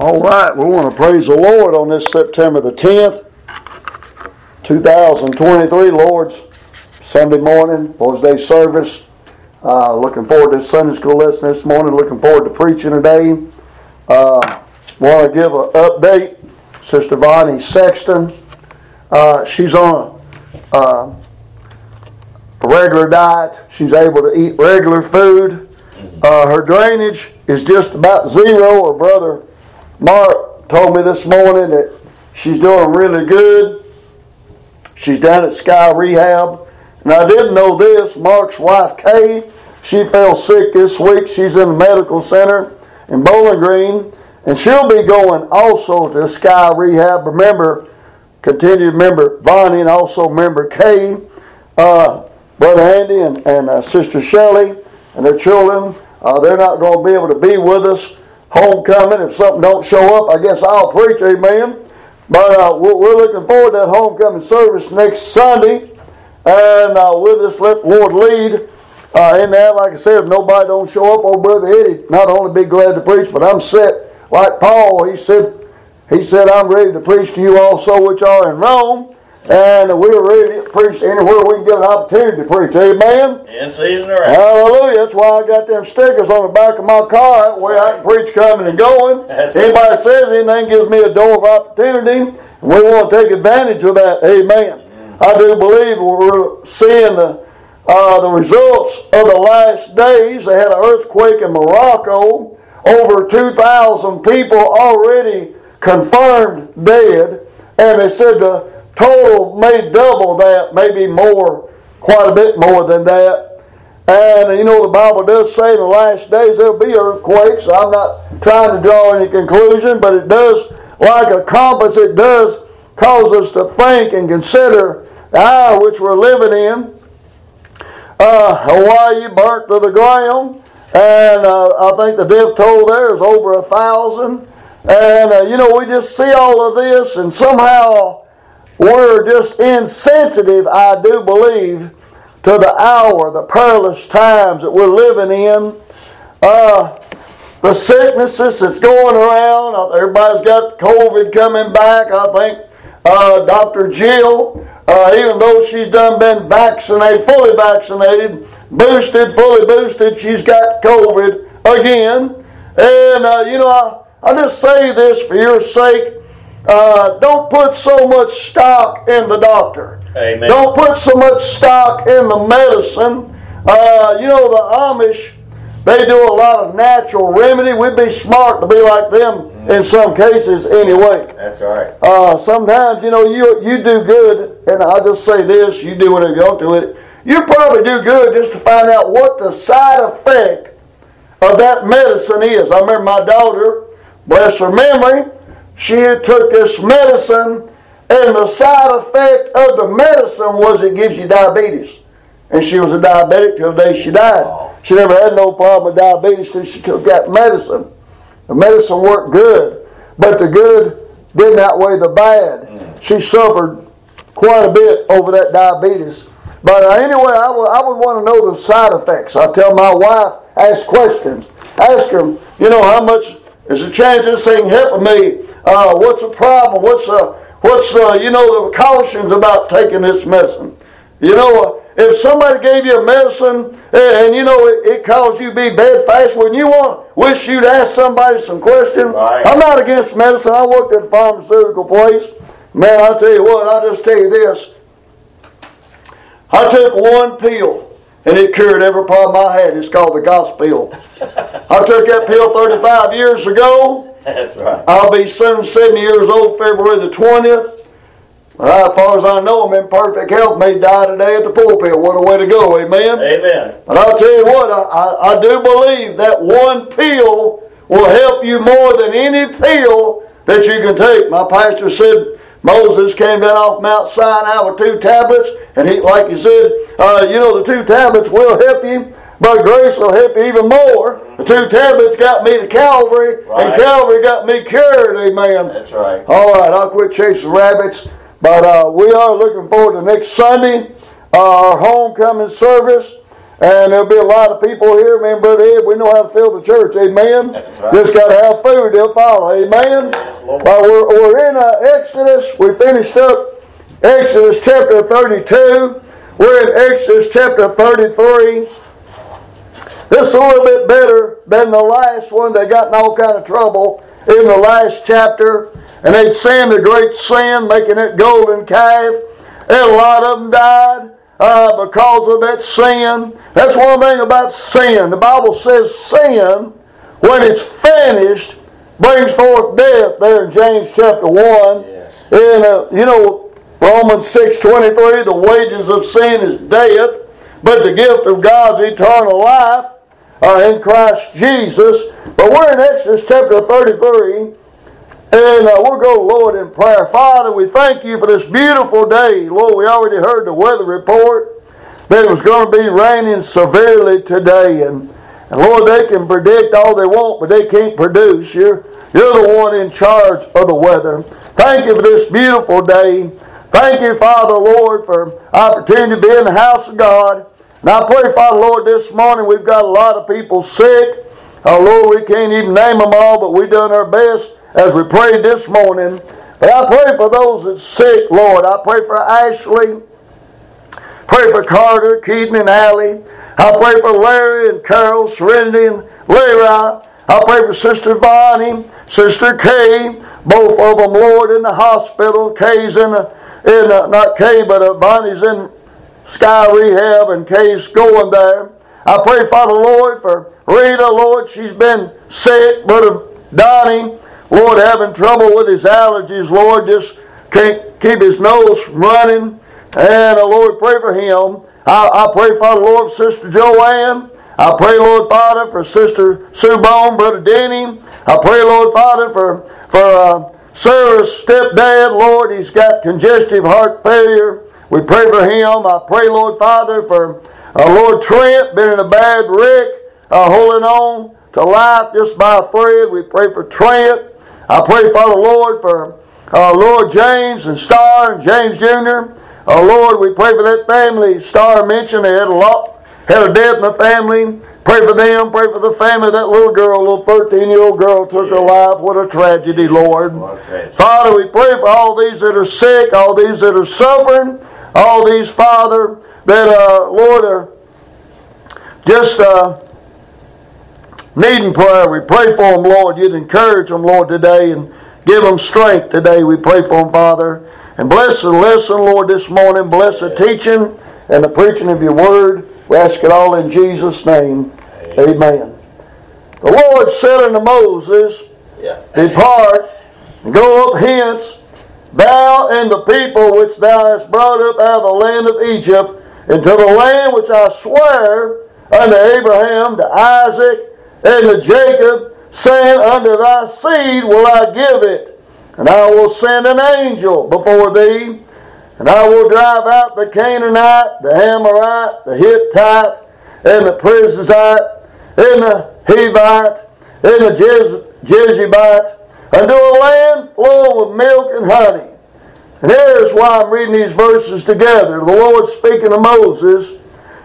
All right, we want to praise the Lord on this September the 10th, 2023, Lord's Sunday morning, Lord's Day service. Uh, looking forward to Sunday school lesson this morning. Looking forward to preaching today. Uh, want to give an update. Sister Bonnie Sexton, uh, she's on a, uh, a regular diet. She's able to eat regular food. Uh, her drainage is just about zero. Her brother Mark told me this morning that she's doing really good. She's down at Sky Rehab. And I didn't know this. Mark's wife, Kay, she fell sick this week. She's in the medical center in Bowling Green. And she'll be going also to Sky Rehab. Remember, continue to remember Bonnie and also remember Kay, uh, Brother Andy and, and uh, Sister Shelley and their children. Uh, they're not going to be able to be with us homecoming. If something don't show up, I guess I'll preach, amen. But uh, we're, looking forward to that homecoming service next Sunday. And uh, we'll just let Lord lead uh, in that. Like I said, if nobody don't show up, old Brother Eddie, not only be glad to preach, but I'm set. Like Paul, he said, he said, I'm ready to preach to you also which are in Rome. And we're ready to preach anywhere we can get an opportunity to preach. Amen. In season or out. Hallelujah. That's why I got them stickers on the back of my car. That way I can preach coming and going. That's Anybody says anything gives me a door of opportunity. And we want to take advantage of that. Amen. I do believe we're seeing the uh, the results of the last days. They had an earthquake in Morocco. Over 2,000 people already confirmed dead. And they said the total may double that, maybe more, quite a bit more than that. And you know, the Bible does say in the last days there'll be earthquakes. I'm not trying to draw any conclusion, but it does, like a compass, it does cause us to think and consider the hour which we're living in. Uh, Hawaii burnt to the ground, and uh, I think the death toll there is over a thousand. And uh, you know, we just see all of this, and somehow we're just insensitive, I do believe, to the hour, the perilous times that we're living in. Uh, the sicknesses that's going around, uh, everybody's got COVID coming back. I think uh, Dr. Jill, uh, even though she's done been vaccinated, fully vaccinated, boosted, fully boosted, she's got COVID again. And, uh, you know, I, I just say this for your sake. Uh, don't put so much stock in the doctor. Amen. Don't put so much stock in the medicine. Uh, you know, the Amish, they do a lot of natural remedy. We'd be smart to be like them in some cases anyway. That's right. Uh, sometimes, you know, you, you do good, and I'll just say this you do whatever you want to it. You probably do good just to find out what the side effect of that medicine is. I remember my daughter, bless her memory, she took this medicine, and the side effect of the medicine was it gives you diabetes. And she was a diabetic till the day she died. She never had no problem with diabetes till she took that medicine. The medicine worked good, but the good didn't outweigh the bad. She suffered quite a bit over that diabetes. But uh, anyway, I would, I would want to know the side effects. I tell my wife, ask questions. Ask her, you know, how much is the chance this thing helping me? Uh, what's the problem? What's uh, what's uh, you know the cautions about taking this medicine? You know, uh, if somebody gave you a medicine and, and you know it, it caused you to be bedfast, wouldn't you want wish you'd ask somebody some questions? Right. I'm not against medicine. I worked at a pharmaceutical place. Man, I tell you what, I'll just tell you this. I took one pill and it cured every problem I had. It's called the gospel. I took that pill 35 years ago. That's right. I'll be soon 70 years old, February the 20th. Well, as far as I know, I'm in perfect health. May die today at the pulpit. What a way to go, amen? Amen. But I'll tell you what, I, I, I do believe that one pill will help you more than any pill that you can take. My pastor said Moses came down off Mount Sinai with two tablets, and he, like he said, uh, you know, the two tablets will help you, but grace will help you even more. The two tablets got me to Calvary, Right. and Calvary got me cured, amen. That's right. All right, I'll quit chasing rabbits. But uh, we are looking forward to next Sunday, uh, our homecoming service. And there'll be a lot of people here, man, Brother Ed, we know how to fill the church, amen? right. Just got to have food, they'll follow, amen? Lord. Well, we're, we're in uh, Exodus, we finished up Exodus chapter 32. We're in Exodus chapter 33. This is a little bit better than the last one. They got in all kind of trouble in the last chapter. And they sinned a great sin, making that golden calf. And a lot of them died uh, because of that sin. That's one thing about sin. The Bible says sin, when it's finished, brings forth death there in James chapter 1. Yes. And, uh, you know, Romans 6.23, the wages of sin is death, but the gift of God's eternal life uh, in Christ Jesus. But we're in Exodus chapter 33, and uh, we'll go Lord in prayer. Father, we thank you for this beautiful day. Lord, we already heard the weather report that it was going to be raining severely today. And, and Lord, they can predict all they want, but they can't produce. You're, you're the one in charge of the weather. Thank you for this beautiful day. Thank you, Father, Lord, for opportunity to be in the house of God. And I pray, Father, Lord, this morning we've got a lot of people sick. Oh, Lord, we can't even name them all, but we've done our best as we prayed this morning. But I pray for those that's sick, Lord. I pray for Ashley. Pray for Carter, Keaton, and Allie. I pray for Larry and Carol, Serenity, and Lyra. I pray for Sister Bonnie, Sister Kay, both of them, Lord, in the hospital. Kay's in, in not Kay, but uh, Bonnie's in Sky Rehab, and Kay's going there. I pray, Father, Lord, for Rita, Lord. She's been sick. Brother Donnie, Lord, having trouble with his allergies, Lord, just can't keep his nose from running. And uh, Lord, pray for him. I, I pray, Father, Lord, for Sister Joanne. I pray, Lord Father, for Sister Sue Bone, Brother Denny. I pray, Lord Father, for for uh, Sarah's stepdad. Lord, he's got congestive heart failure. We pray for him. I pray, Lord Father, for uh, Lord Trent, been in a bad wreck, uh, holding on to life just by a thread. We pray for Trent. I pray, Father, Lord, for uh, Lord James and Star and James Jr. Uh, Lord, we pray for that family. Star mentioned they had a lot, had a death in the family. Pray for them. Pray for the family. That little girl, little 13 year old girl, took her life. What a tragedy, Lord. What a tragedy. Father, we pray for all these that are sick, all these that are suffering, all these, Father, that, uh, Lord, are just uh, needing prayer. We pray for them, Lord. You'd encourage them, Lord, today and give them strength today. We pray for them, Father. And bless the lesson, Lord, this morning. Bless the teaching and the preaching of your word. We ask it all in Jesus' name. Amen. The Lord said unto Moses, Depart, and go up hence, thou and the people which thou hast brought up out of the land of Egypt, into the land which I swear unto Abraham, to Isaac, and to Jacob, saying, Unto thy seed will I give it, and I will send an angel before thee, and I will drive out the Canaanite, the Amorite, the Hittite, and the Perizzite, and the Hivite, and the Jez- Jezebite, unto a land flowing with milk and honey. And here's why I'm reading these verses together. The Lord speaking to Moses,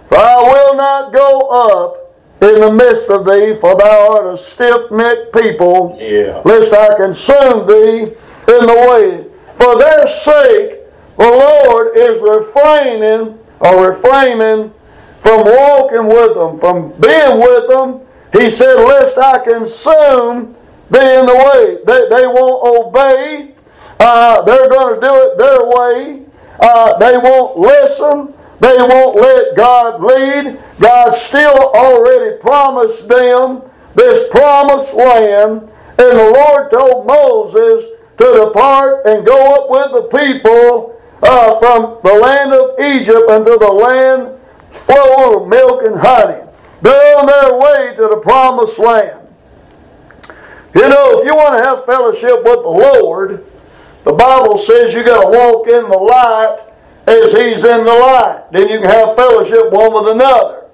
For I will not go up in the midst of thee, for thou art a stiff necked people, Yeah. lest I consume thee in the way. For their sake, the Lord is refraining or refraining from walking with them, from being with them. He said, Lest I consume thee in the way. They, they won't obey. Uh, they're going to do it their way. Uh, they won't listen. They won't let God lead. God still already promised them this promised land. And the Lord told Moses to depart and go up with the people uh, from the land of Egypt unto the land flowing with milk and honey. They're on their way to the promised land. You know, if you want to have fellowship with the Lord, the Bible says you got to walk in the light as He's in the light. Then you can have fellowship one with another.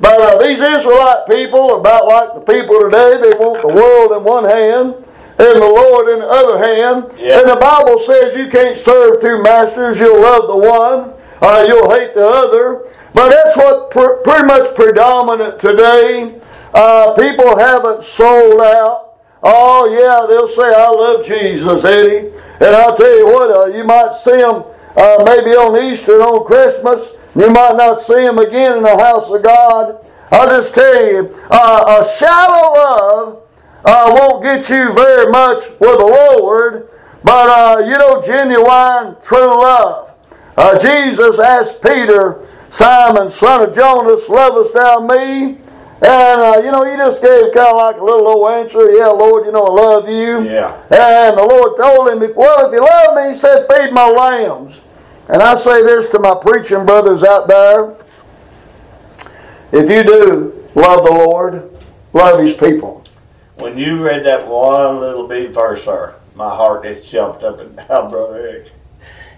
But uh, these Israelite people are about like the people today. They want the world in one hand and the Lord in the other hand. Yeah. And the Bible says you can't serve two masters. You'll love the one uh, you'll hate the other. But that's what pr- pretty much predominant today. Uh, people haven't sold out. Oh, yeah, they'll say, I love Jesus, Eddie. And I'll tell you what, uh, you might see them uh, maybe on Easter on Christmas. You might not see them again in the house of God. I'll just tell you, uh, a shallow love uh, won't get you very much with the Lord, but uh, you know, genuine, true love. Uh, Jesus asked Peter, Simon, son of Jonas, lovest thou me? And, uh, you know, he just gave kind of like a little old answer, yeah, Lord, you know, I love you. Yeah. And the Lord told him, well, if you love me, he said, feed my lambs. And I say this to my preaching brothers out there. If you do love the Lord, love his people. When you read that one little bitty verse, sir, my heart just jumped up and down, Brother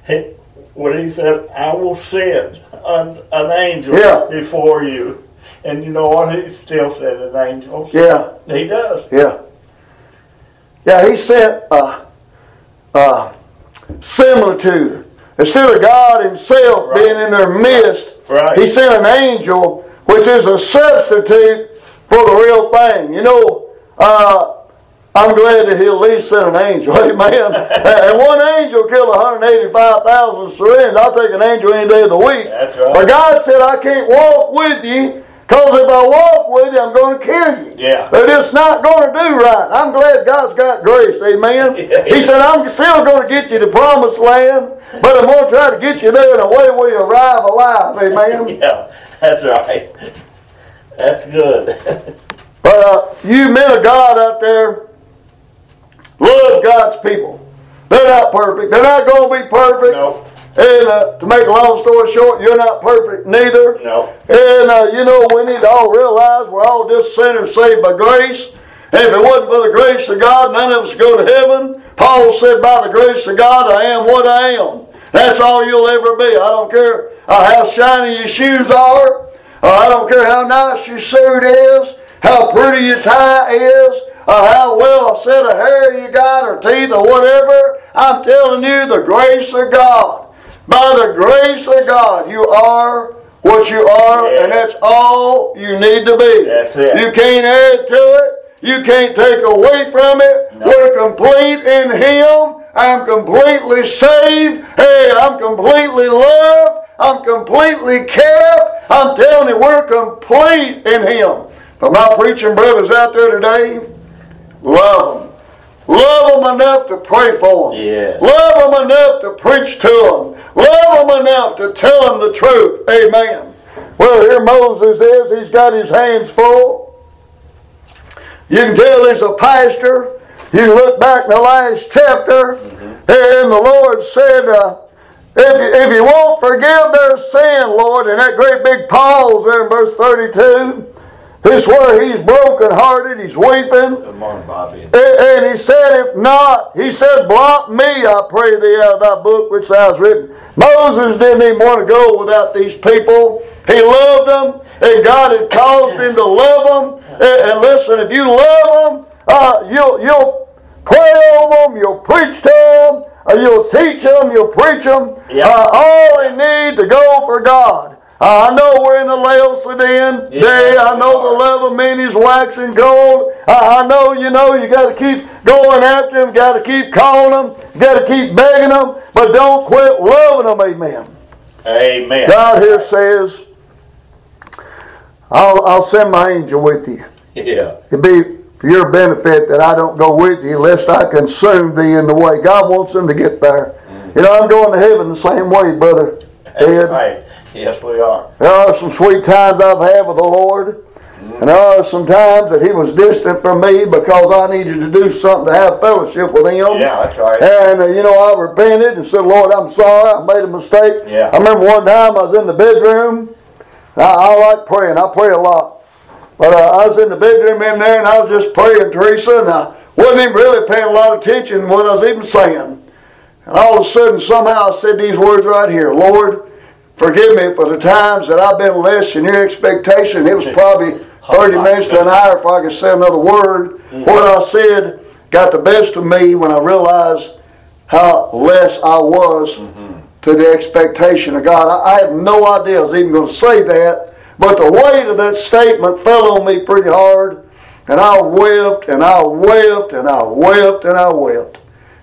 Eric. When he said, I will send an, an angel Yeah. before you. And you know what? He still said an angel. Yeah. He does. Yeah. Yeah, he sent a, a similitude. Instead of God Himself Right. being in their midst, Right. He sent an angel, which is a substitute for the real thing. You know, uh, I'm glad that He at least sent an angel. Amen. and one angel killed 185,000 Syrians. I'll take an angel any day of the week. That's right. But God said, I can't walk with you because if I walk with you, I'm going to kill you. Yeah. They're just not going to do right. I'm glad God's got grace. Amen. He said, I'm still going to get you to promised land, but I'm going to try to get you there in a way where you arrive alive. Amen. Yeah, that's right. That's good. But uh, you men of God out there, love God's people. They're not perfect. They're not going to be perfect. No. And uh, to make a long story short, you're not perfect neither. No. And uh, you know, we need to all realize we're all just sinners saved by grace. And if it wasn't for the grace of God, none of us go to heaven. Paul said, By the grace of God, I am what I am. That's all you'll ever be. I don't care uh, how shiny your shoes are. Uh, I don't care how nice your suit is, how pretty your tie is, uh, how well a set of hair you got or teeth or whatever. I'm telling you, the grace of God. By the grace of God, you are what you are, Yeah. and that's all you need to be. That's it. You can't add to it. You can't take away from it. No. We're complete in Him. I'm completely saved. Hey, I'm completely loved. I'm completely kept. I'm telling you, we're complete in Him. But my preaching brothers out there today, love them. Love them enough to pray for them. Yes. Love them enough to preach to them. Love them enough to tell them the truth. Amen. Well, here Moses is. He's got his hands full. You can tell he's a pastor. You look back in the last chapter, and the Lord said, uh, if, you, if you won't forgive their sin, Lord, and that great big pause there in verse 32, this is where he's brokenhearted, he's weeping. Good morning, Bobby. And, and he said, if not, he said, blot me, I pray thee, out of thy book which thou hast written. Moses didn't even want to go without these people. He loved them, and God had caused him to love them. And, and listen, if you love them, uh, you'll, you'll pray over them, you'll preach to them, uh, you'll teach them, you'll preach them. Yeah. Uh, all they need to go for God. I know we're in the Laodicean Yeah, day. I know the love of many is waxing cold. I, I know, you know, you got to keep going after them, got to keep calling them, got to keep begging them, but don't quit loving them. Amen. Amen. God here says, I'll, I'll send my angel with you. Yeah. It'd be for your benefit that I don't go with you, lest I consume thee in the way. God wants them to get there. Mm. You know, I'm going to heaven the same way, brother That's Ed. right. Yes, we are. There are some sweet times I've had with the Lord. And there are some times that He was distant from me because I needed to do something to have fellowship with Him. Yeah, that's right. And, uh, you know, I repented and said, Lord, I'm sorry. I made a mistake. Yeah. I remember one time I was in the bedroom. I, I like praying. I pray a lot. But uh, I was in the bedroom in there and I was just praying, Teresa, and I wasn't even really paying a lot of attention to what I was even saying. And all of a sudden, somehow I said these words right here Lord, forgive me for the times that I've been less than your expectation. It was probably 30 minutes to an hour if I could say another word. Mm-hmm. What I said got the best of me when I realized how less I was mm-hmm. to the expectation of God. I, I had no idea I was even going to say that, but the weight of that statement fell on me pretty hard, and I wept and I wept and I wept and I wept.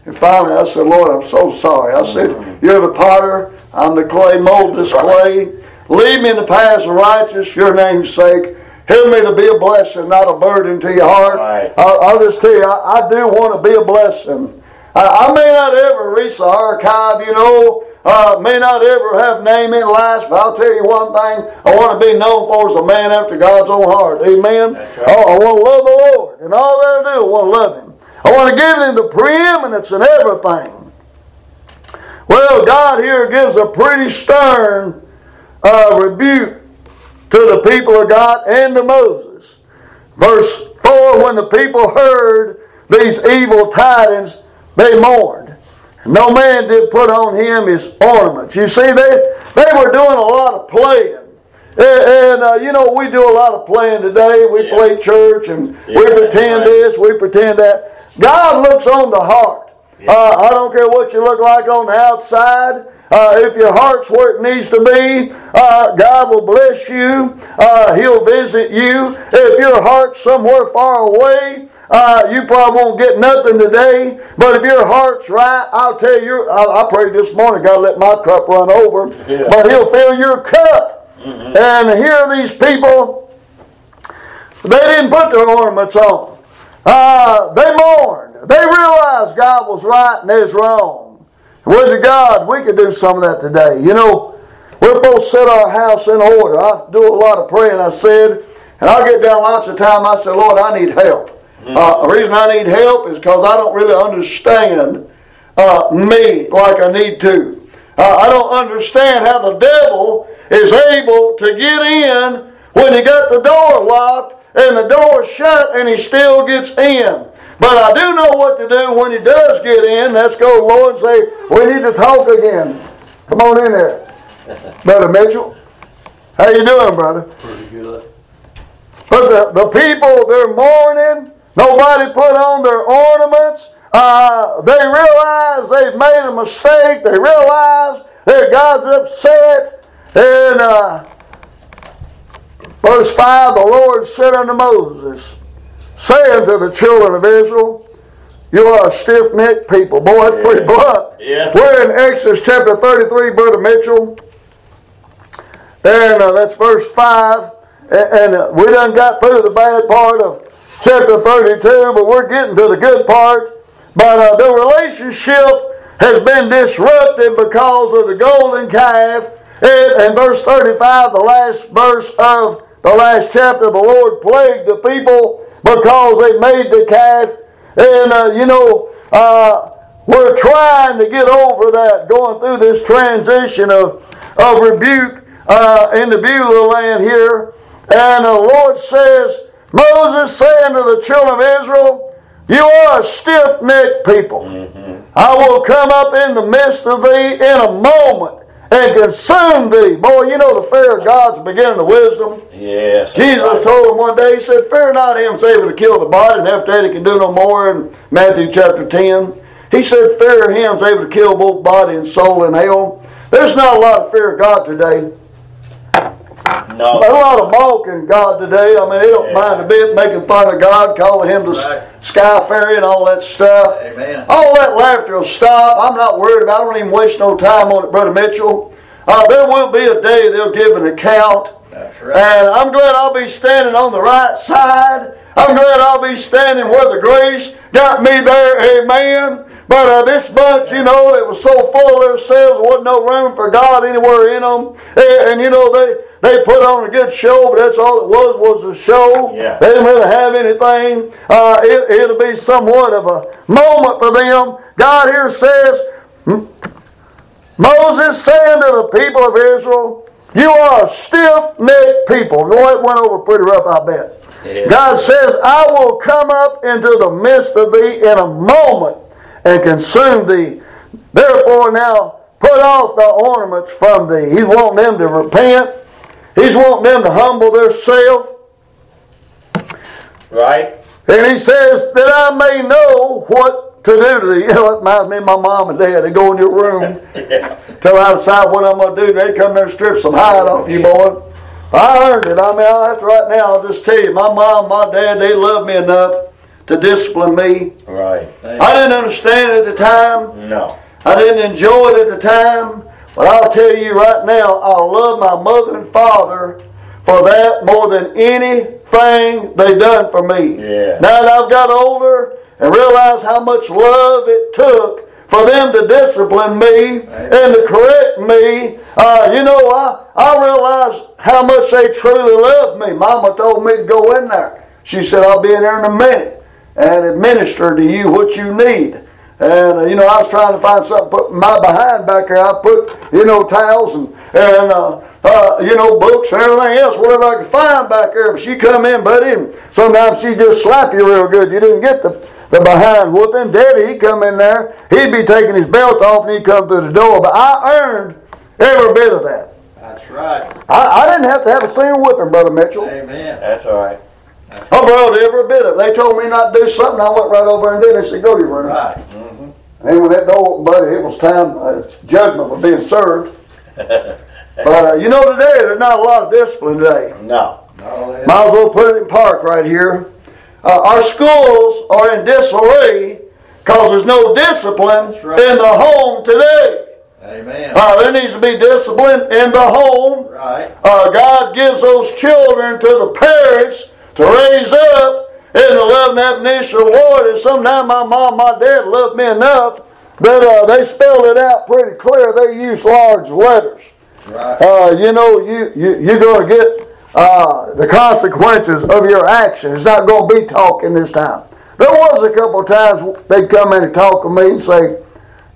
And finally I said, Lord, I'm so sorry. I said, mm-hmm. You're the potter, I'm the clay, mold this clay. Lead me in the paths of righteousness your name's sake. Help me to be a blessing, not a burden to your heart. Right. I'll, I'll just tell you, I, I do want to be a blessing. I, I may not ever reach the archive, you know, uh, may not ever have name in lights, but I'll tell you one thing I want to be known for as a man after God's own heart. Amen. Right. Oh, I want to love the Lord, and all that I do, I want to love Him. I want to give Him the preeminence in everything. Well, God here gives a pretty stern uh, rebuke to the people of God and to Moses. Verse 4 When the people heard these evil tidings, they mourned. No man did put on him his ornaments. You see, they, they were doing a lot of playing. And, and, uh, you know, we do a lot of playing today. We Yeah. play church and we pretend right. this, we pretend that. God looks on the heart. Yeah. Uh, I don't care what you look like on the outside. Uh, if your heart's where it needs to be, uh, God will bless you. Uh, He'll visit you. If your heart's somewhere far away, uh, you probably won't get nothing today. But if your heart's right, I'll tell you, I, I prayed this morning, God let my cup run over. Yeah. But He'll fill your cup. And here are these people, they didn't put their ornaments on. Uh, they mourned. They realized God was right and they was wrong. Would to God, we could do some of that today. You know, we're supposed to set our house in order. I do a lot of praying, I said, and I get down lots of time, I say, Lord, I need help. Uh, the reason I need help is because I don't really understand uh, me like I need to. Uh, I don't understand how the devil is able to get in when he got the door locked and the door shut and he still gets in. But I do know what to do when he does get in. Let's go, Lord, and say, we need to talk again. Come on in there. Brother Mitchell. How you doing, brother? Pretty good. But the, the people, they're mourning. Nobody put on their ornaments. Uh, they realize they've made a mistake. They realize that God's upset. And uh, verse 5 the Lord said unto Moses, saying to the children of Israel, You are a stiff necked people. Boy, that's pretty blunt. Yeah. We're in Exodus chapter 33, Brother Mitchell. And uh, that's verse 5. And, and uh, we done got through the bad part of chapter 32, but we're getting to the good part. But uh, the relationship has been disrupted because of the golden calf. And, and verse 35, the last verse of the last chapter, the Lord plagued the people because they made the calf. And, uh, you know, uh, we're trying to get over that, going through this transition of, of rebuke uh, in the Beulah land here. And the Lord says, Moses saying to the children of Israel, You are a stiff necked people. I will come up in the midst of thee in a moment and consume thee. Boy, you know the fear of God's the beginning of wisdom. Yes. Jesus right. told him one day, he said, Fear not him able to kill the body, and after that he can do no more in Matthew chapter 10. He said, Fear him that's able to kill both body and soul in hell. There's not a lot of fear of God today. A lot of mocking God today. I mean, they don't Yeah. mind a bit making fun of God, calling him the Right. sky fairy and all that stuff. Amen. All that laughter will stop. I'm not worried about it. I don't even waste no time on it, Brother Mitchell. Uh, there will be a day they'll give an account. That's right. And I'm glad I'll be standing on the right side. I'm glad I'll be standing where the grace got me there. Amen. But uh, this bunch, you know, it was so full of themselves, there wasn't no room for God anywhere in them. And, and, you know, they, they put on a good show, but that's all it was, was a show. Yeah. They didn't really have anything. Uh, it, it'll be somewhat of a moment for them. God here says, Moses saying to the people of Israel, You are a stiff necked people. Boy, it went over pretty rough, I bet. Yeah. God says, I will come up into the midst of thee in a moment and consume thee. Therefore, now put off the ornaments from thee. He's wanting them to repent, He's wanting them to humble themselves. Right? And he says that I may know what to do to the, you know, it reminds me of my mom and dad. They go in your room, Yeah. till I decide what I'm going to do. They come there and strip some hide off you, boy. I earned it. I mean, to right now, I'll just tell you, my mom, my dad, they loved me enough to discipline me. Right. I didn't understand it at the time. No. I didn't enjoy it at the time. But I'll tell you right now, I love my mother and father for that more than anything they done for me. Yeah. Now that I've got older and realized how much love it took for them to discipline me and to correct me, uh, you know, I, I realized how much they truly loved me. Mama told me to go in there. She said, I'll be in there in a minute and administer to you what you need. And uh, you know, I was trying to find something to put my behind back there. I put you know towels and and uh, uh, you know books and everything else, whatever I could find back there. But she come in, buddy, and sometimes she just slap you real good. You didn't get the the behind whooping. Daddy, he come in there, he'd be taking his belt off and he'd come through the door. But I earned every bit of that. That's right. I, I didn't have to have a single whipping, brother Mitchell. Amen. That's all right. I brought every bit of it. They told me not to do something. I went right over and did it. They said, "Go to your room." Right. And when that door opened, buddy, it was time, uh, judgment was being served. but uh, you know, today there's not a lot of discipline today. No. No, they Might as well put it in park right here. Uh, our schools are in disarray because there's no discipline right. in the home today. Amen. Uh, there needs to be discipline in the home. Right. Uh, God gives those children to the parents to raise up in the love and admonition of the Lord. And sometimes my mom, my dad loved me enough that uh, they spelled it out pretty clear. They used large letters. Right. Uh, you know, you, you, you're going to get uh, the consequences of your action. It's not going to be talking this time. There was a couple of times they'd come in and talk to me and say,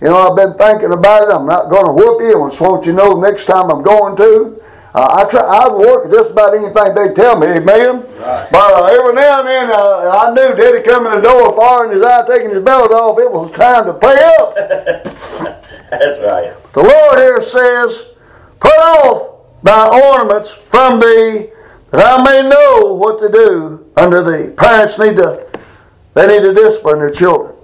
you know, I've been thinking about it. I'm not going to whoop you. I just want you to know next time I'm going to. Uh, I try. I work just about anything they tell me, amen. Right. But uh, every now and then, uh, I knew Daddy coming in the door, firing his eye, taking his belt off. It was time to pay up. That's right. The Lord here says, Put off thy ornaments from thee, that I may know what to do unto thee. Parents need to they need to discipline their children.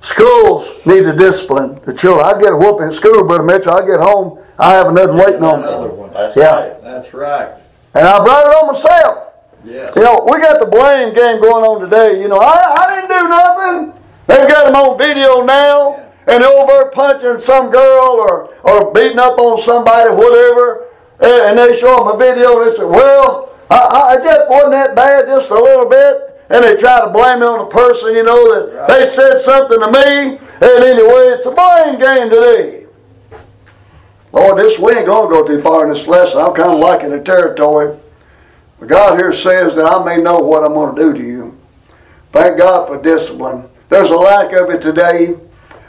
Schools need to discipline the children. I get a whooping at school, Brother Mitchell. I get home, I have another waiting on Another me. one. That's Yeah. right. That's right. And I brought it on myself. Yes. You know, we got the blame game going on today. You know, I, I didn't do nothing. They've got them on video now, and they're over punching some girl or, or beating up on somebody, whatever. And, and they show them a video, and they say, well, I, I just wasn't that bad, just a little bit. And they try to blame it on the person, you know, that they said something to me. And anyway, it's a blame game today. Lord, this we ain't gonna go too far in this lesson. I'm kind of liking the territory. But God here says that I may know what I'm going to do to you. Thank God for discipline. There's a lack of it today.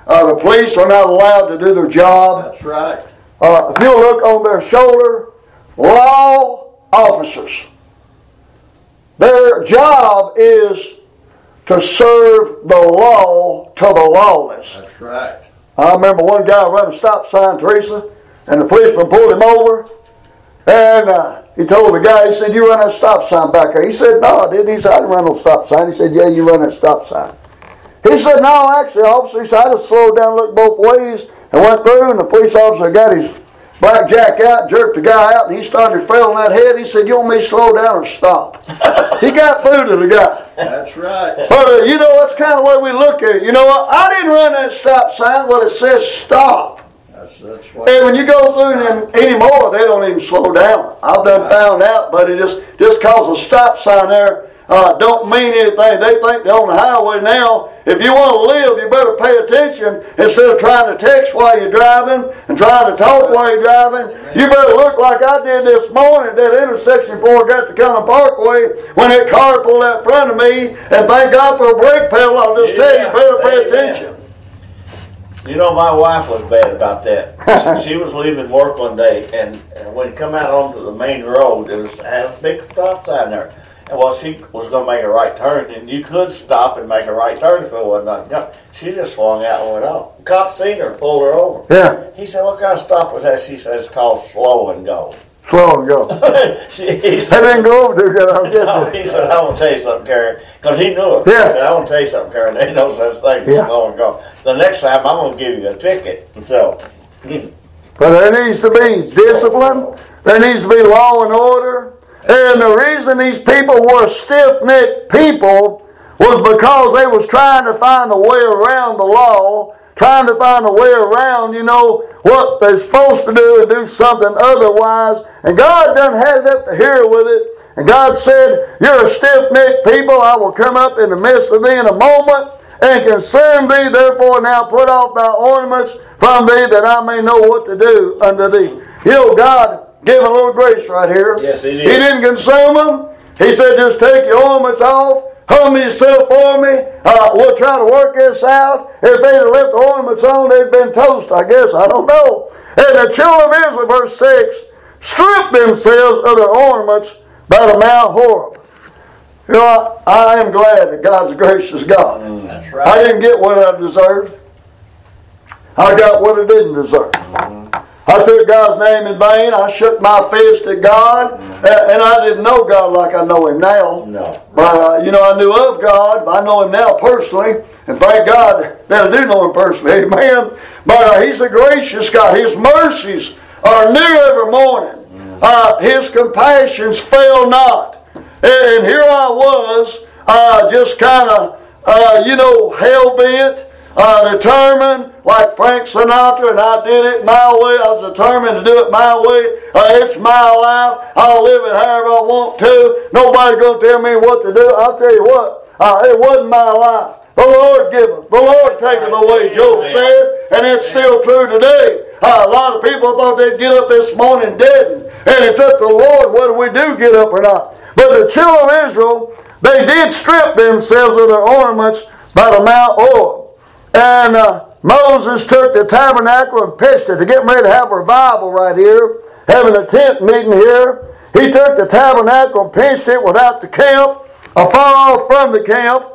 Uh, the police are not allowed to do their job. That's right. Uh, if you look on their shoulder, law officers. Their job is to serve the law to the lawless. That's right. I remember one guy running a stop sign, Teresa, and the policeman pulled him over. And uh, he told the guy, he said, You run that stop sign back there. He said, No, I didn't. He said, I didn't run no stop sign. He said, Yeah, you run that stop sign. He said, No, actually, officer, he said, I just slowed down, looked both ways, and went through, and the police officer got his black jack out, jerked the guy out, and he started failing that head. He said, You want me to slow down or stop? he got through to the guy. That's right. But uh, you know, that's kind of the way we look at it. You know what? I didn't run that stop sign. Well, it says stop. That's, what. And when you go through them anymore, they don't even slow down. I've done found out, but it just just cause a stop sign there uh, don't mean anything. They think they're on the highway now. If you want to live, you better pay attention instead of trying to text while you're driving and trying to talk while you're driving. You better look like I did this morning at that intersection before I got to Cullen Parkway when that car pulled out in front of me. And thank God for a brake pedal. I'll just tell you, you better pay attention. You know, my wife was bad about that. she, she was leaving work one day, and, and when you come out onto the main road, there was had a big stop sign there. And well, she was going to make a right turn, and you could stop and make a right turn if it wasn't done. She just swung out and went off. Cop seen her, pulled her over. Yeah. He said, "What kind of stop was that?" She said, "It's called slow and go." Slow and go. he said, didn't go over too good. I'm no, he said, I want to tell you something, Karen. Because he knew it. Yeah. He said, I want to tell you something, Karen. They know such thing Yeah. as slow and go. The next time, I'm going to give you a ticket. So, But there needs to be discipline. There needs to be law and order. And the reason these people were stiff-necked people was because they was trying to find a way around the law, trying to find a way around, you know, what they're supposed to do and do something otherwise. And God done had it up to hear with it. And God said, You're a stiff-necked people. I will come up in the midst of thee in a moment and consume thee. Therefore now put off thy ornaments from thee that I may know what to do unto thee. You know, God gave a little grace right here. Yes, He did. He didn't consume them. He said, just take your ornaments off. Humble yourself for me. Uh, we'll try to work this out. If they'd have left the ornaments on, they'd been toast, I guess. I don't know. And the children of Israel, verse 6, stripped themselves of their ornaments by the Mount Horeb. You know, I, I am glad that God's a gracious God. That's I didn't get what I deserved. I got what I didn't deserve. I took God's name in vain. I shook my fist at God, and, I didn't know God like I know Him now. no. But uh, you know, I knew of God. But I know Him now personally, and thank God that I do know Him personally. Amen. But uh, He's a gracious God. His mercies are new every morning. Uh, his compassions fail not. And here I was, uh, just kind of, uh, you know, hell bent, uh, determined, like Frank Sinatra, and I did it my way. I was determined to do it my way. Uh, it's my life. I'll live it however I want to. Nobody's going to tell me what to do. I'll tell you what, uh, it wasn't my life. The Lord giveth, the Lord taketh away, Job said, and it's still true today. Uh, a lot of people thought they'd get up this morning dead, and it's up to the Lord whether we do get up or not. But the children of Israel, they did strip themselves of their ornaments by the Mount Horeb. And uh, Moses took the tabernacle and pitched it. to get ready to have a revival right here, having a tent meeting here. He took the tabernacle and pitched it without the camp, afar off from the camp,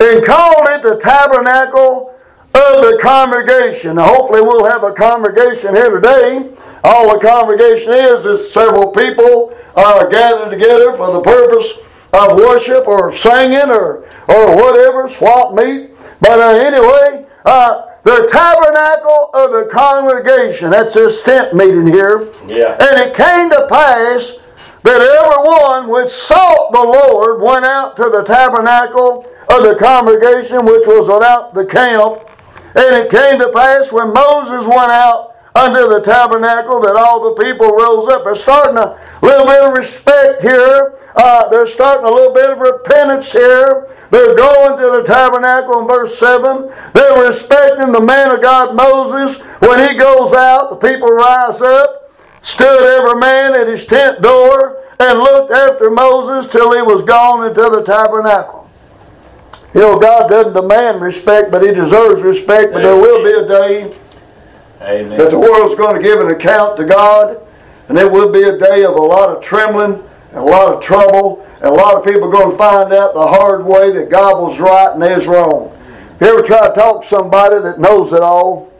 and called it the tabernacle of the congregation. Now, hopefully, we'll have a congregation here today. All the congregation is is several people uh, gathered together for the purpose of worship or singing or or whatever, swap meet. But uh, anyway, uh, the tabernacle of the congregation. That's this tent meeting here. Yeah. And it came to pass that everyone which sought the Lord went out to the tabernacle of the congregation which was without the camp. And it came to pass when Moses went out unto the tabernacle that all the people rose up. They're starting a little bit of respect here. Uh, they're starting a little bit of repentance here. They're going to the tabernacle in verse 7. They're respecting the man of God, Moses. When he goes out, the people rise up stood every man at his tent door and looked after Moses till he was gone into the tabernacle. You know, God doesn't demand respect, but he deserves respect. But there will be a day Amen. that the world's going to give an account to God, and it will be a day of a lot of trembling and a lot of trouble, and a lot of people are going to find out the hard way that God was right and they was wrong. If you ever try to talk to somebody that knows it all,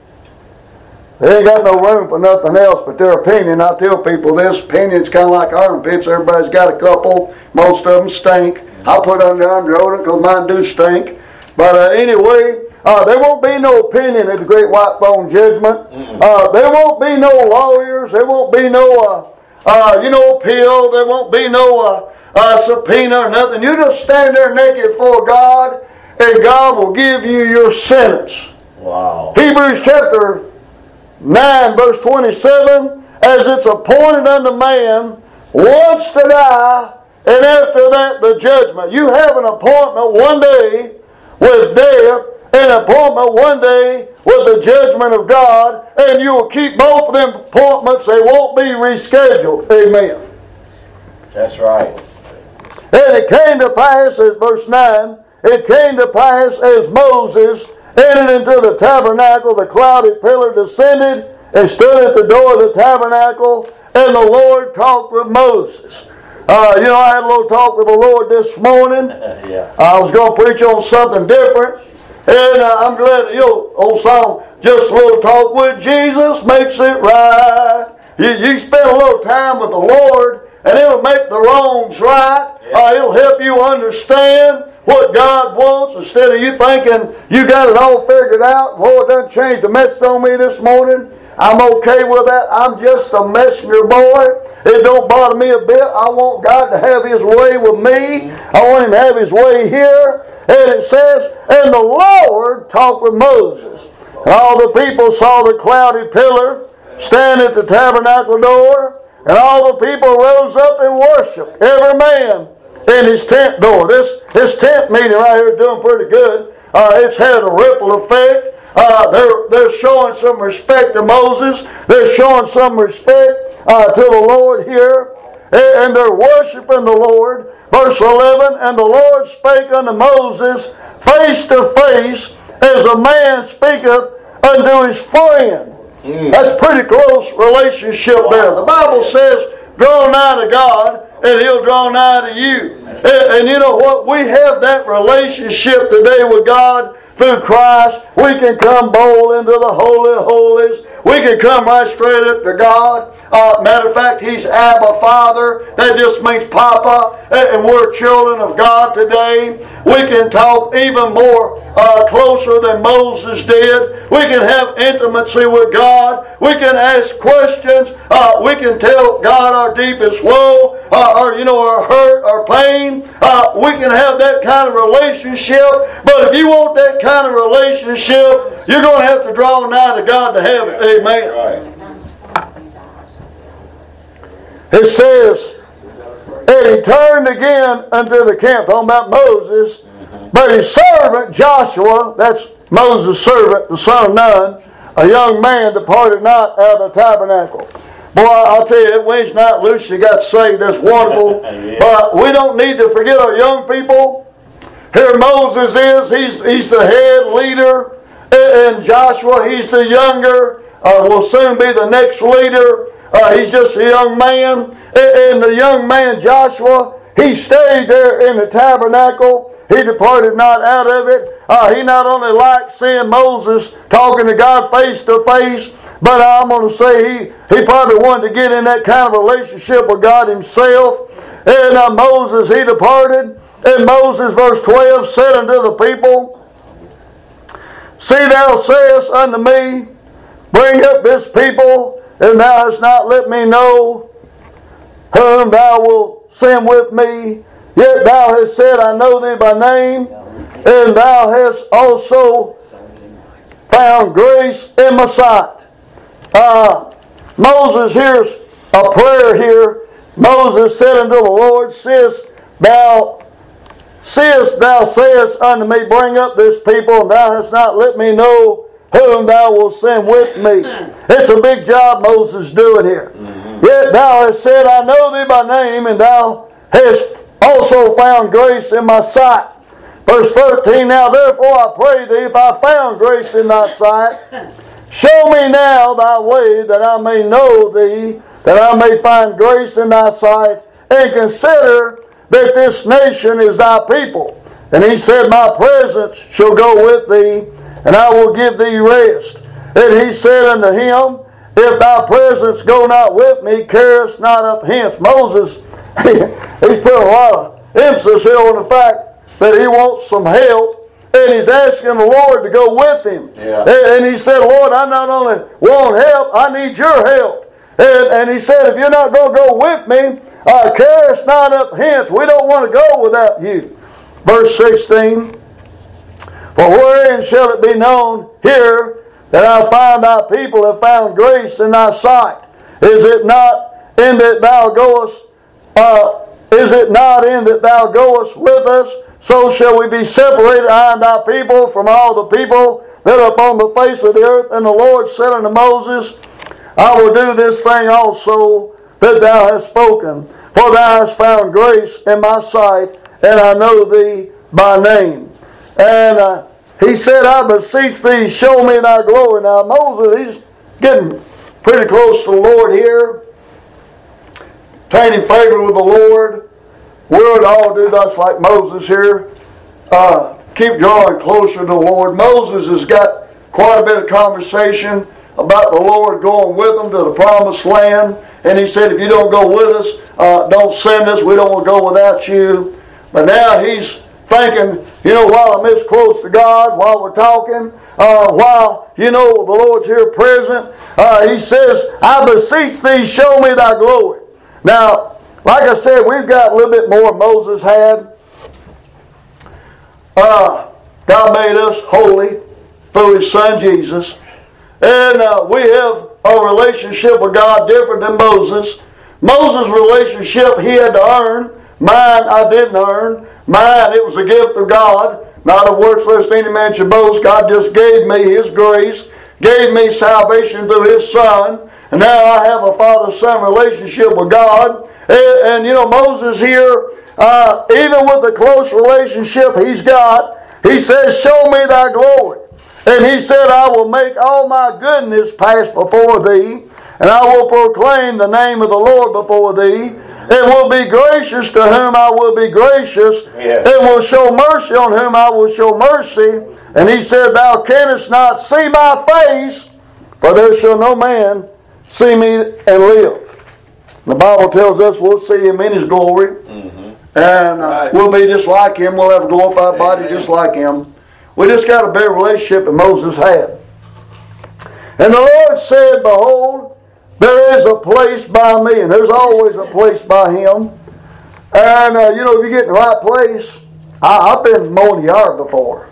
they ain't got no room for nothing else but their opinion. I tell people this opinion's kind of like armpits. Everybody's got a couple. Most of them stink. I put on the deodorant because mine do stink. But uh, anyway, uh, there won't be no opinion at the Great White Throne Judgment. Uh, there won't be no lawyers. There won't be no, uh, uh, you know, appeal. There won't be no uh, subpoena or nothing. You just stand there naked before God, and God will give you your sentence. Wow. Hebrews chapter 9, verse 27 As it's appointed unto man once to die, and after that the judgment. You have an appointment one day with death, and an appointment one day with the judgment of God, and you will keep both of them appointments. They won't be rescheduled. Amen. That's right. And it came to pass, as verse 9, it came to pass as Moses entered into the tabernacle, the cloudy pillar descended and stood at the door of the tabernacle, and the Lord talked with Moses. Uh, you know, I had a little talk with the Lord this morning. yeah. I was going to preach on something different. And uh, I'm glad, you know, old song, just a little talk with Jesus makes it right. you, you spend a little time with the Lord, and it'll make the wrongs right. Uh, it'll help you understand what God wants instead of you thinking you got it all figured out. It doesn't change the message on me this morning. I'm okay with that. I'm just a messenger boy. It don't bother me a bit. I want God to have His way with me. I want Him to have His way here. And it says, and the Lord talked with Moses. And all the people saw the cloudy pillar stand at the tabernacle door. And all the people rose up and worshiped, every man in his tent door. This, this tent meeting right here is doing pretty good. Uh, it's had a ripple effect. Uh, they're, they're showing some respect to Moses. They're showing some respect uh, to the Lord here. And, and they're worshiping the Lord. Verse 11 And the Lord spake unto Moses face to face, as a man speaketh unto his friend. That's pretty close relationship there. The Bible says, draw nigh to God, and he'll draw nigh to you. And, and you know what? We have that relationship today with God through Christ. We can come bold into the Holy of Holies. We can come right straight up to God. Uh, matter of fact, He's Abba Father. That just means Papa. And we're children of God today. We can talk even more uh, closer than Moses did. We can have intimacy with God. We can ask questions. Uh, we can tell God our deepest woe, uh, or you know, our hurt, our pain. Uh, we can have that kind of relationship. But if you want that kind of relationship, you're going to have to draw nigh to God to have it. Amen. It says, and he turned again unto the camp, talking about Moses. But his servant Joshua, that's Moses' servant, the son of Nun, a young man departed not out of the tabernacle. Boy, I'll tell you, Wednesday night Lucy got saved. That's wonderful. Yeah. But we don't need to forget our young people. Here Moses is, he's, he's the head leader. And Joshua, he's the younger, uh, will soon be the next leader. Uh, he's just a young man. And, and the young man, Joshua, he stayed there in the tabernacle. He departed not out of it. Uh, he not only liked seeing Moses talking to God face to face, but I'm going to say he, he probably wanted to get in that kind of relationship with God himself. And uh, Moses, he departed. And Moses, verse 12, said unto the people, See, thou sayest unto me, Bring up this people, and thou hast not let me know whom thou wilt send with me. Yet thou hast said, I know thee by name, and thou hast also found grace in my sight. Uh, Moses hears a prayer here. Moses said unto the Lord, Seest thou Seest thou sayest unto me, Bring up this people, and thou hast not let me know whom thou wilt send with me. It's a big job Moses doing here. Yet thou hast said, I know thee by name, and thou hast also found grace in my sight. Verse 13, Now therefore I pray thee, if I found grace in thy sight, show me now thy way, that I may know thee, that I may find grace in thy sight, and consider that this nation is thy people. And he said, My presence shall go with thee, and I will give thee rest. And he said unto him, If thy presence go not with me, us not up hence. Moses, he's put a lot of emphasis here on the fact that he wants some help, and he's asking the Lord to go with him. Yeah. And, he said, Lord, I not only want help, I need your help. And, and he said, if you're not going to go with me, uh, carry us not up hence. We don't want to go without you. Verse 16. For wherein shall it be known here that I find thy people have found grace in thy sight? Is it not in that thou goest, uh, is it not in that thou goest with us? So shall we be separated, I and thy people, from all the people that are upon the face of the earth. And the Lord said unto Moses, I will do this thing also that thou hast spoken, for thou hast found grace in my sight, and I know thee by name. And uh, he said, I beseech thee, show me thy glory. Now, Moses, he's getting pretty close to the Lord here, obtaining favor with the Lord. We to all do just like Moses here. Uh, keep drawing closer to the Lord. Moses has got quite a bit of conversation about the Lord going with them to the promised land. And he said, if you don't go with us, uh, don't send us. We don't want to go without you. But now he's thinking, you know, while I'm this close to God, while we're talking, uh, while, you know, the Lord's here present, uh, he says, I beseech thee, show me thy glory. Now, like I said, we've got a little bit more Moses had. Uh, God made us holy through his son Jesus. And uh, we have a relationship with God different than Moses. Moses' relationship he had to earn. Mine I didn't earn. Mine it was a gift of God. Not of works lest any man should boast. God just gave me his grace, gave me salvation through his son. And now I have a father-son relationship with God. And, and you know, Moses here, uh, even with the close relationship he's got, he says, Show me thy glory. And he said, I will make all my goodness pass before thee, and I will proclaim the name of the Lord before thee, and will be gracious to whom I will be gracious, Yeah. and will show mercy on whom I will show mercy. And he said, Thou canst not see my face, for there shall no man see me and live. The Bible tells us we'll see him in his glory. And uh, Right. we'll be just like him. We'll have a glorified body just like him. We just got a better relationship that Moses had. And the Lord said, Behold, there is a place by me, and there's always a place by him. And uh, you know, if you get in the right place, I, I've been mowing the yard before.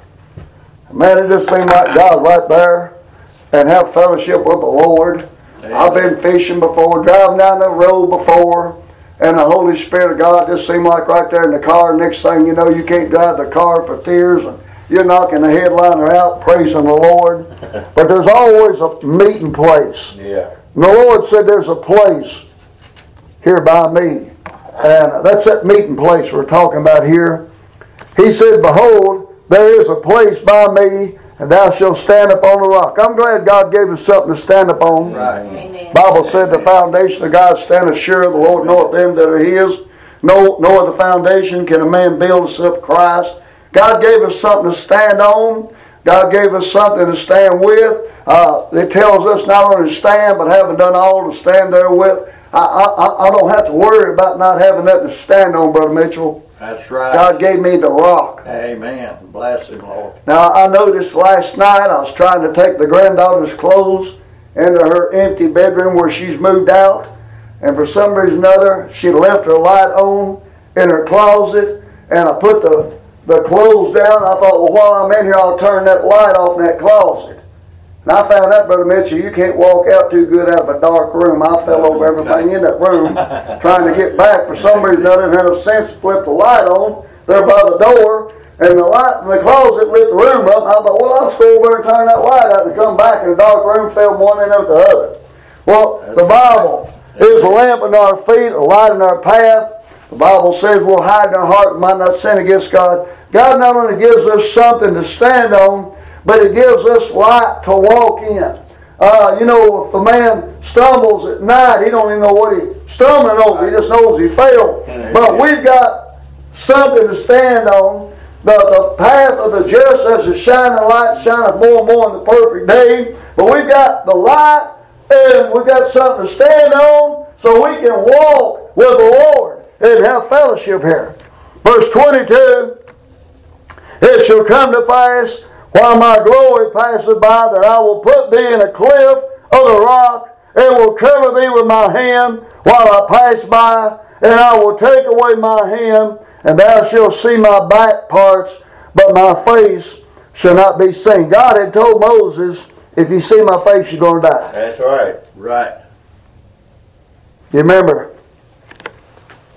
Man, it just seemed like God right there and have fellowship with the Lord. I've been fishing before, driving down the road before, and the Holy Spirit of God just seemed like right there in the car. Next thing you know, you can't drive the car for tears, and you're knocking the headliner out, praising the Lord. But there's always a meeting place. Yeah. And the Lord said, There's a place here by me. And that's that meeting place we're talking about here. He said, Behold, there is a place by me, and thou shalt stand upon the rock. I'm glad God gave us something to stand upon. Right. Amen. Bible said the foundation of God standeth sure, the Lord knoweth them that are his. No, no other foundation can a man build except Christ. God gave us something to stand on. God gave us something to stand with. Uh, it tells us not only to stand, but having done all to stand there with. I, I, I don't have to worry about not having nothing to stand on, Brother Mitchell. That's right. God gave me the rock. Amen. Bless him, Lord. Now, I noticed last night I was trying to take the granddaughter's clothes into her empty bedroom where she's moved out, and for some reason or other, she left her light on in her closet, and I put the, the clothes down. I thought, well, while I'm in here, I'll turn that light off in that closet. And I found out, Brother Mitchell, you can't walk out too good out of a dark room. I fell over everything in that room trying to get back. For some reason, I didn't have a sense to flip the light on there by the door. And the light in the closet lit the room up. I thought, well, I'll just go over and turn that light out and come back in the dark room, fell one end of the other. Well, the Bible is a lamp in our feet, a light in our path. The Bible says we'll hide in our heart and might not sin against God. God not only gives us something to stand on, but it gives us light to walk in. Uh, you know, if a man stumbles at night, he don't even know what he's stumbling over. He just knows he failed. But we've got something to stand on. The, the path of the just as a shining light shineth more and more in the perfect day. But we've got the light and we've got something to stand on so we can walk with the Lord and have fellowship here. Verse 22 It shall come to pass while my glory passeth by that I will put thee in a cliff of the rock and will cover thee with my hand while I pass by, and I will take away my hand, and thou shalt see my back parts, but my face shall not be seen. God had told Moses, if you see my face, you're going to die. That's right. Right. You remember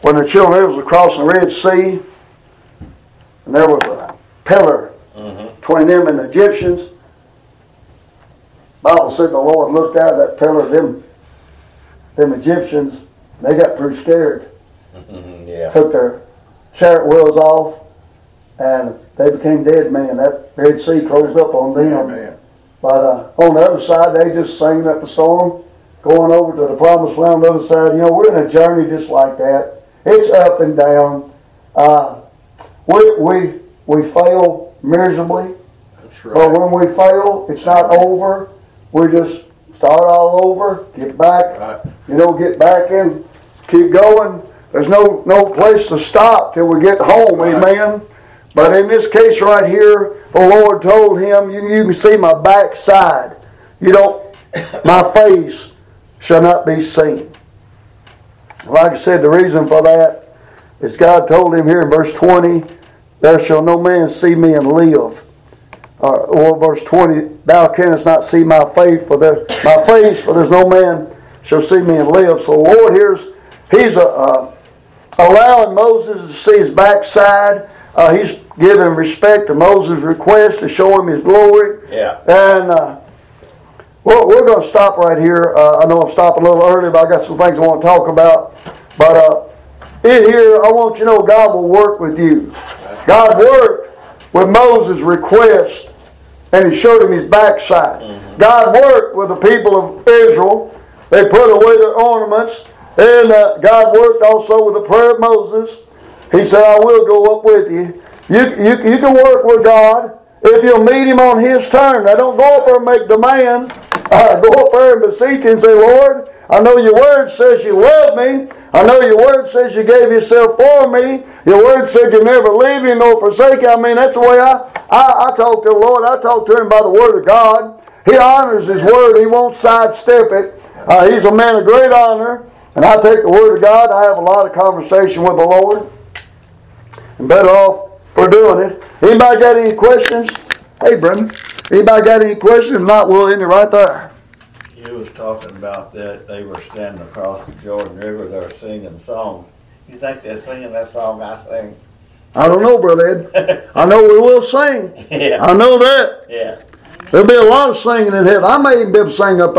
when the children of Israel was crossing the Red Sea, and there was a between them and the Egyptians. Bible said the Lord looked out of that pillar, them, them Egyptians, they got pretty scared. Mhm, Yeah. Took their chariot wheels off, and they became dead men. That Red Sea closed up on them. Amen. But uh, on the other side, they just singing up the storm, going over to the promised land on the other side. You know, we're in a journey just like that. It's up and down. Uh, we, we, we fail miserably, That's but when we fail, it's not over. We're just start all over, get back, Right. you know, get back in, keep going. There's no, no place to stop till we get home, Right. amen? But in this case right here, the Lord told him, you, you can see my backside. You don't, my face shall not be seen. Like I said, the reason for that is God told him here in verse 20, There shall no man see me and live. Or, or verse 20, Thou canst not see my face, for there, my face, for there's no man shall see me and live. So the Lord here's, He's uh, uh, allowing Moses to see his backside. Uh, he's giving respect to Moses' request to show him his glory. Yeah. And uh, well, we're going to stop right here. Uh, I know I'm stopping a little early, but I got some things I want to talk about. But uh, in here, I want you to know God will work with you. God worked with Moses' request, and He showed him his backside. God worked with the people of Israel. They put away their ornaments, and uh, God worked also with the prayer of Moses. He said, "I will go up with you." You, you, you can work with God if you'll meet Him on His terms. Now, don't go up there and make demand. Uh, go up there and beseech Him and say, Lord, I know your word says you love me. I know your word says you gave yourself for me. Your word said you never leave me nor forsake me. I mean, that's the way I, I, I talk to the Lord. I talk to Him by the word of God. He honors His word. He won't sidestep it. Uh, he's a man of great honor. And I take the word of God. I have a lot of conversation with the Lord. And better off for doing it. Anybody got any questions? Hey, Brendan. Anybody got any questions? If not, we'll end it right there. You was talking about that they were standing across the Jordan River, they were singing songs. You think they're singing that song I sing? I don't know, Brother Ed. I know we will sing. yeah. I know that. Yeah. There'll be a lot of singing in heaven. I may even be able to sing up